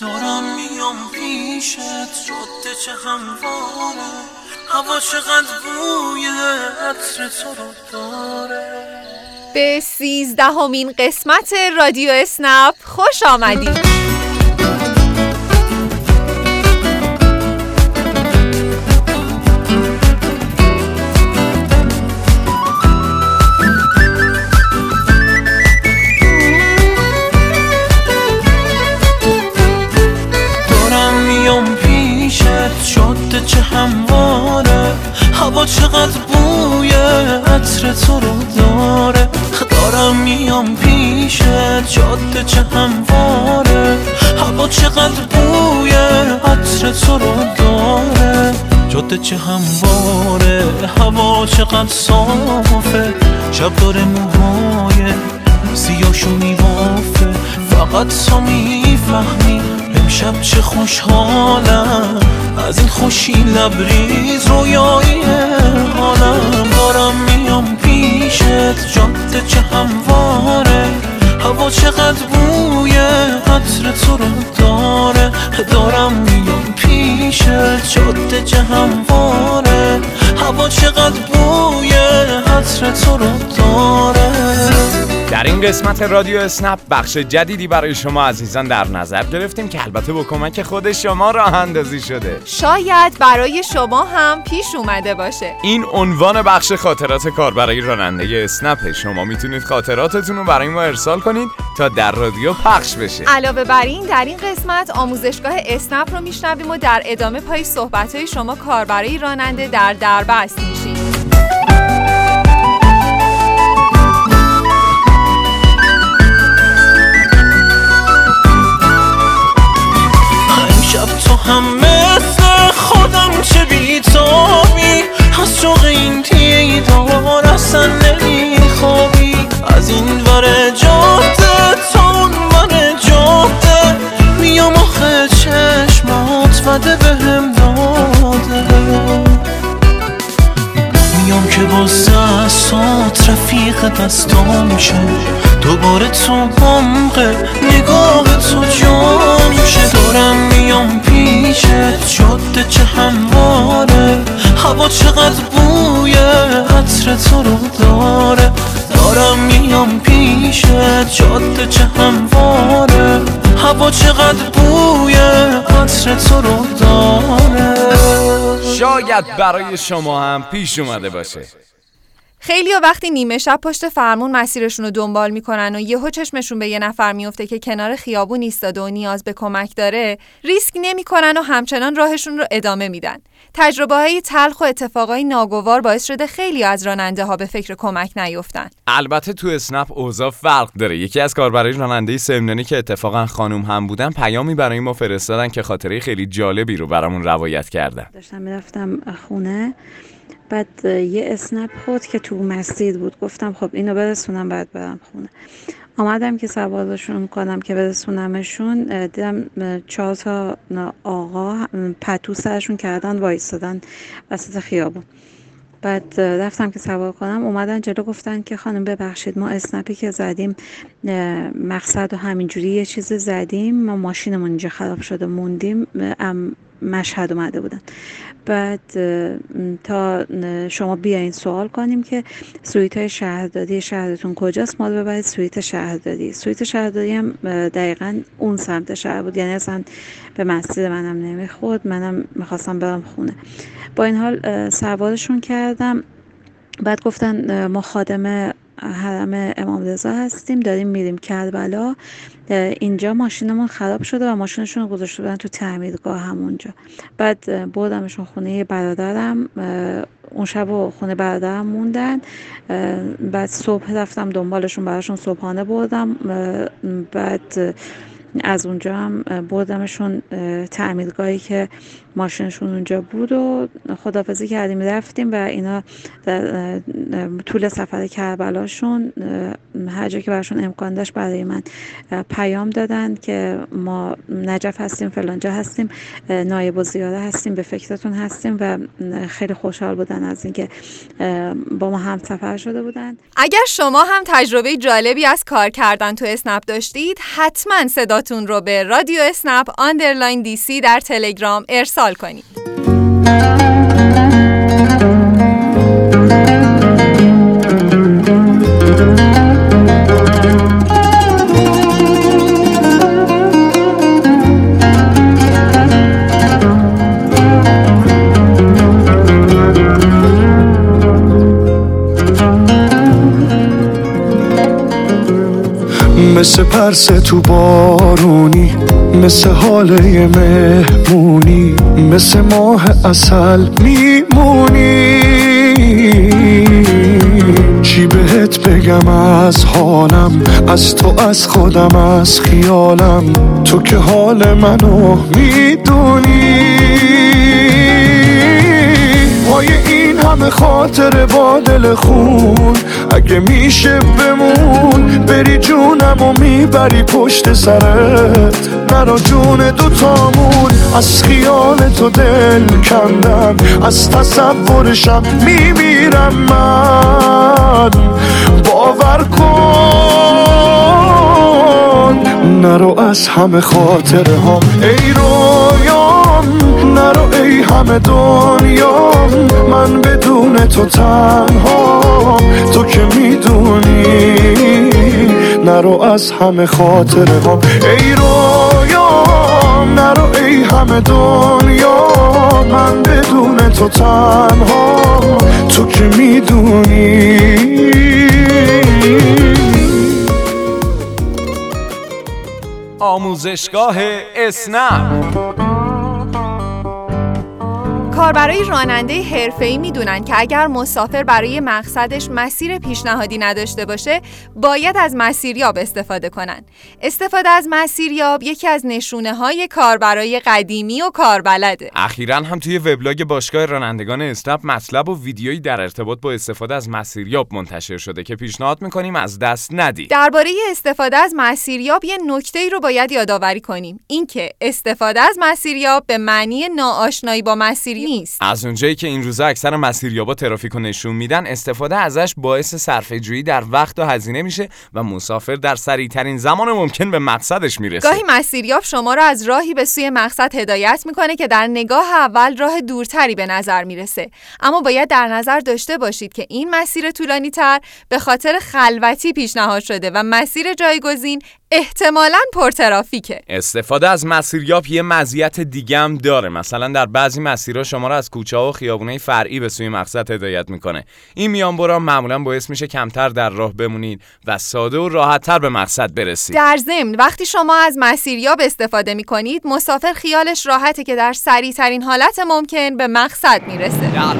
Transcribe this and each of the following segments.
دارم میام پیشت جاده چه همواره هوا چقدر بوی عطر تو رو داره. به سیزدهمین قسمت رادیو اسنپ خوش آمدید. تو رو داره. دارم میام پیش جاده چه همواره. هوا چقدر بوی عطر تو رو داره. جاده چه همواره هوا چقدر صافه. شب داره موهای سیاشو میوافه فقط تو می‌فهمی امشب چه خوشحالم. از این خوشی لبریز رویایی حالم. پیشت جاده چه همواره هوا چقدر بوی عطر تو رو داره. دارم میام پیشت جاده چه همواره هوا چقدر بوی عطر تو رو این قسمت رادیو اسنپ بخش جدیدی برای شما عزیزان در نظر گرفتیم که البته با کمک خود شما راه اندازی شده. شاید برای شما هم پیش اومده باشه. این عنوان بخش خاطرات کار برای راننده اسنپ. شما می‌تونید خاطراتتون رو برای ما ارسال کنید تا در رادیو پخش بشه. علاوه بر این در این قسمت آموزشگاه اسنپ رو میشنویم و در ادامه پای صحبت های شما کار برای راننده در دربست میشیم. هم مثل خودم چه بیتابی. از شوق این دیدار اصلا نمیخوابی. از این ور جاده تا اون ور جاده میام آخه چشمات وده به هم داده. میام که با سات رفیق دستام شه دوباره تو بمقه چقدر بوی عطر تو رو داره؟ دارم میام پیشت جاده چه همواره؟ هوا چقدر بوی عطر تو رو داره؟ شاید برای شما هم پیش اومده باشه. خیلی ها وقتی نیمه شب پشت فرمون مسیرشون رو دنبال می‌کنن و یهو چشمشون به یه نفر میفته که کنار خیابون ایستاده و نیاز به کمک داره ریسک نمی‌کنن و همچنان راهشون رو ادامه میدن. تجربه های تلخ و اتفاقای ناگوار باعث شده خیلی از راننده ها به فکر کمک نیفتن. البته تو اسنپ اوضاع فرق داره. یکی از کاربرای راننده سمنانی که اتفاقا خانم هم بودن پیامی برای ما فرستادن که خاطره خیلی جالبی رو برامون روایت کردن. داشتم می‌رفتم خونه. بعد یه اسنپ خود که تو مسجد بود. گفتم خب اینو برسونم بعد برم خونه. آمدم که سوارشون کنم که برسونمشون. دیدم چهار تا آقا پتو سرشون کردن وایستادن وسط خیابون. بعد رفتم که سوار کنم اومدن جلو گفتن که خانم ببخشید ما اسنپی که زدیم مقصد و همینجوری یه چیز زدیم ما ماشینمون اینجا خراب شده موندیم مشهد اومده بودن. بعد تا شما بیاین سوال کنیم که سویت های شهرداری شهرتون کجاست ما رو ببرید سویت شهرداری. سویت شهرداری هم دقیقا اون سمت شهر بود یعنی اصلا به مسجد منم نمی‌خورد منم می‌خواستم برم خونه. با این حال سوارشون کردم. بعد گفتن ما خادم حرم امام رضا هستیم داریم میریم کربلا. اینجا ماشینمون خراب شده و ماشینشون رو گذاشته بودن تو تعمیرگاه همونجا. بعد بردمشون خونه برادرم. اون شب و خونه برادرم موندن. بعد صبح رفتم دنبالشون براشون صبحانه بردم. بعد از اونجا هم بردمشون تعمیرگاهی که ماشینشون اونجا بود و خدافزی کردیم رفتیم و اینا در طول سفر کربلاشون هر جا که برشون امکان داشت برای من پیام دادن که ما نجف هستیم فلانجا هستیم نایب الزیاره هستیم به فکرتون هستیم و خیلی خوشحال بودن از اینکه با ما هم سفر شده بودن. اگر شما هم تجربه جالبی از کار کردن تو اسنپ داشتید حتما صدا هاتون رو به رادیو اسنپ underline DC در تلگرام ارسال کنید. مثل پرس تو بارونی مثل حاله مهمونی مثل ماه اصل میمونی. چی بهت بگم از حالم از تو از خودم از خیالم؟ تو که حال منو می‌دونی. پای همه خاطر با دل خون. اگه میشه بمون بری جونم و می‌بری پشت سرت. نرا جون دوتامون از خیال تو دل کندم از تصورشم میمیرم من. باور کن نرو از همه خاطره ها ای نرو ای همه دنیا من بدون تو تنها. تو که می‌دونی نرو از همه خاطره ها ای رویام نرو ای همه دنیا من بدون تو تنها. تو که می‌دونی. آموزشگاه اسنپ. کاربرای راننده حرفه‌ای می‌دونن که اگر مسافر برای مقصدش مسیر پیشنهادی نداشته باشه باید از مسیریاب استفاده کنن. استفاده از مسیریاب یکی از نشونه های کاربرای قدیمی و کاربلده. اخیرا هم توی وبلاگ باشگاه رانندگان اسنپ مطلب و ویدیویی در ارتباط با استفاده از مسیریاب منتشر شده که پیشنهاد می‌کنیم از دست ندید. درباره استفاده از مسیریاب یه نکته ای رو باید یادآوری کنیم. اینکه استفاده از مسیریاب به معنی ناآشنایی با مسیریاب نیست. از اونجایی که این روزا اکثر مسیریابا ترافیک رو نشون میدن استفاده ازش باعث صرفه جویی در وقت و هزینه میشه و مسافر در سریع ترین زمان ممکن به مقصدش می‌رسه. گاهی مسیریاب شما را از راهی به سوی مقصد هدایت می‌کنه که در نگاه اول راه دورتری به نظر می‌رسه. اما باید در نظر داشته باشید که این مسیر طولانی تر به خاطر خلوتی پیشنهاد شده و مسیر جایگزین احتمالاً پرترافیکه. استفاده از مسیریاب یه مزیت دیگه هم داره. مثلا در بعضی مسیرها شما را از کوچه و خیابونه فرعی به سوی مقصد هدایت می‌کنه. این میانبرا معمولا باعث میشه کمتر در راه بمونید و ساده و راحتتر به مقصد برسید. در ضمن وقتی شما از مسیریاب استفاده می‌کنید مسافر خیالش راحته که در سریع ترین حالت ممکن به مقصد می‌رسه. در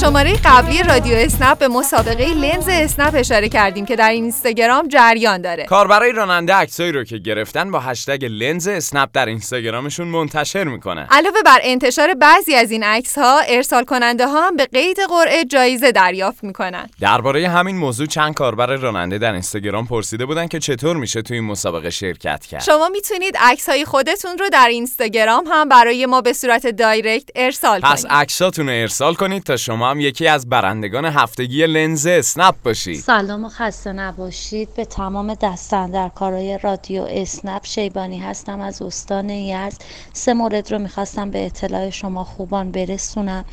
شماره قبلی رادیو اسنپ به مسابقه لنز اسنپ اشاره کردیم که در اینستاگرام جریان داره. کاربرای راننده عکسایی رو که گرفتن با هشتگ لنز اسنپ در اینستاگرامشون منتشر می‌کنن. علاوه بر انتشار بعضی از این عکس ها ارسال کننده ها هم به قید قرعه جایزه دریافت می‌کنن. درباره همین موضوع چند کاربر راننده در اینستاگرام پرسیده بودن که چطور میشه توی این مسابقه شرکت کرد. شما می‌تونید عکس های خودتون رو در اینستاگرام هم برای ما به صورت دایرکت ارسال کنید. عکساتون رو ارسال کنید تا شما هم یکی از برندگان هفتگی لنز اسنپ باشید سلام و خسته نباشید. به تمام دستن در کارهای رادیو اسنپ شیبانی هستم. از استان یزد سه مورد رو می‌خواستم به اطلاع شما خوبان برسونم.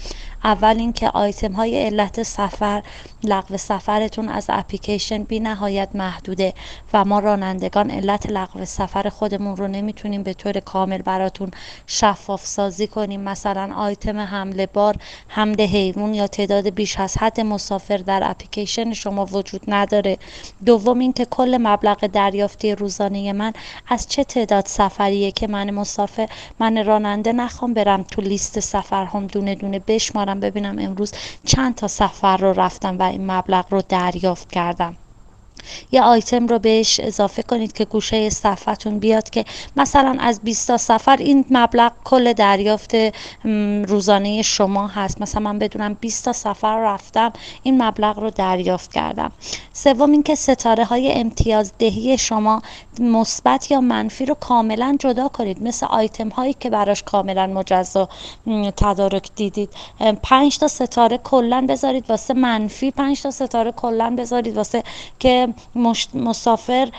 اول اینکه آیتم های علت سفر لغو سفرتون از اپلیکیشن بی نهایت محدوده و ما رانندگان علت لغو سفر خودمون رو نمی‌تونیم به طور کامل براتون شفاف سازی کنیم. مثلا آیتم حمله بار حمل حیوان یا تعداد بیش از حد مسافر در اپلیکیشن شما وجود نداره. دوم اینکه کل مبلغ دریافتی روزانه من از چه تعداد سفریه که من مسافر من راننده نخوام برم تو لیست سفرهام دونه دونه بشمارم ببینم امروز چند تا سفر رو رفتم و این مبلغ رو دریافت کردم. یه آیتم رو بهش اضافه کنید که گوشه صفحتون بیاد که مثلا از 20 تا سفر این مبلغ کل دریافت روزانه شما هست. مثلا من بدونم 20 تا سفر رفتم این مبلغ رو دریافت کردم. سوم اینکه ستاره های امتیازدهی شما مثبت یا منفی رو کاملا جدا کنید. مثل آیتم هایی که براش کاملا مجزا تدارک دیدید. ام، پنج تا ستاره کلا بذارید واسه منفی پنج تا ستاره کلا بذارید واسه که مسافر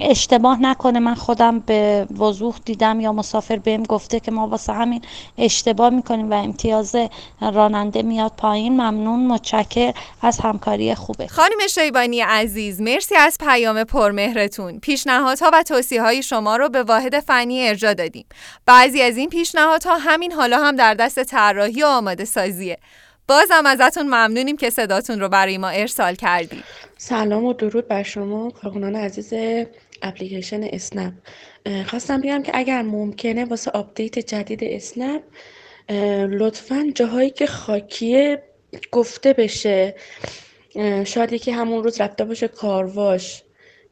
اشتباه نکنه. من خودم به وضوح دیدم یا مسافر بهم گفته که ما واسه همین اشتباه می‌کنیم و امتیاز راننده میاد پایین. ممنون متشکر از همکاری خوبه خانم شیبانی عزیز مرسی از پیام پرمهرتون. پیشنهادها و توصیه های شما رو به واحد فنی ارجا دادیم. بعضی از این پیشنهادها همین حالا هم در دست طراحی و آماده سازیه. بازم ازتون ممنونیم که صداتون رو برای ما ارسال کردید. سلام و درود بر شما کارکنان عزیز اپلیکیشن اسنپ. خواستم بگم که اگر ممکنه واسه آپدیت جدید اسنپ لطفا جاهایی که خاکیه گفته بشه. شاید یکی همون روز رفته باشه کارواش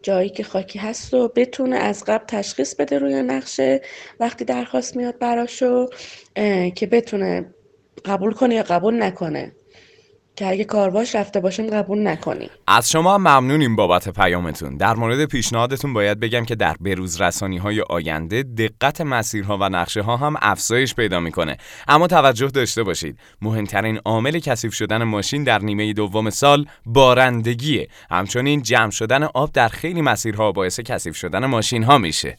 جایی که خاکی هست و بتونه از قبل تشخیص بده روی نقشه وقتی درخواست میاد براشو که بتونه قبول کنه یا قبول نکنه. که اگه کارواش رفته باشیم قبول نکنیم از شما ممنونیم بابت پیامتون. در مورد پیشنهادتون باید بگم که در بروز رسانی های آینده دقت مسیرها و نقشه ها هم افزایش پیدا می‌کنه. اما توجه داشته باشید. مهمترین عامل کثیف شدن ماشین در نیمه دوم سال بارندگیه. همچنین جمع شدن آب در خیلی مسیرها باعث کثیف شدن ماشین ها میشه.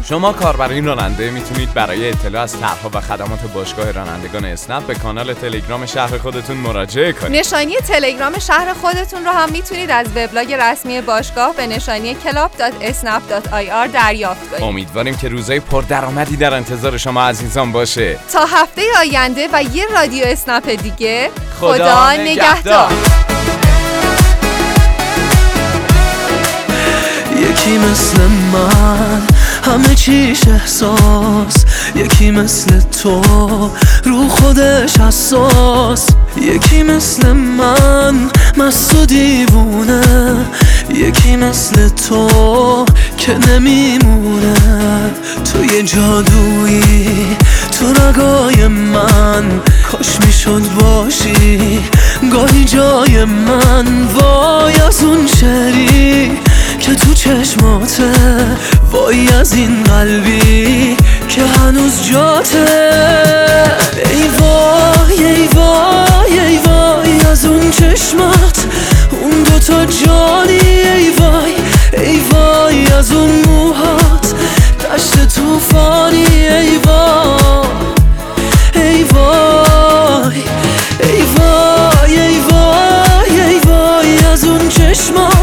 شما کاربرین راننده می‌تونید برای اطلاع از طرحها و خدمات باشگاه رانندگان اسنپ به کانال تلگرام شهر خودتون مراجعه کنید. نشانی تلگرام شهر خودتون رو هم می‌تونید از وبلاگ رسمی باشگاه به نشانی club.snap.ir دریافت کنید. امیدواریم که روزای پردرآمدی در انتظار شما عزیزان باشه. تا هفته آینده و یه رادیو اسنپ دیگه خدا خدا نگهدار. یکی مثل من همه چیش احساس. یکی مثل تو رو خودش حساس. یکی مثل من مست و دیوونه. یکی مثل تو که نمیمونه. تو یه جادویی تو رگای من. کاش می‌شد باشی گاهی جای من. وای از چشماته وای از این قلبی که هنوز جاته ای وای ای وای ای وای از اون چشمات اون دوتا جانی ای وای ای وای از اون موهات دشت توفانی ای وای ای وای ای وای ای وای ای وای از اون چشمات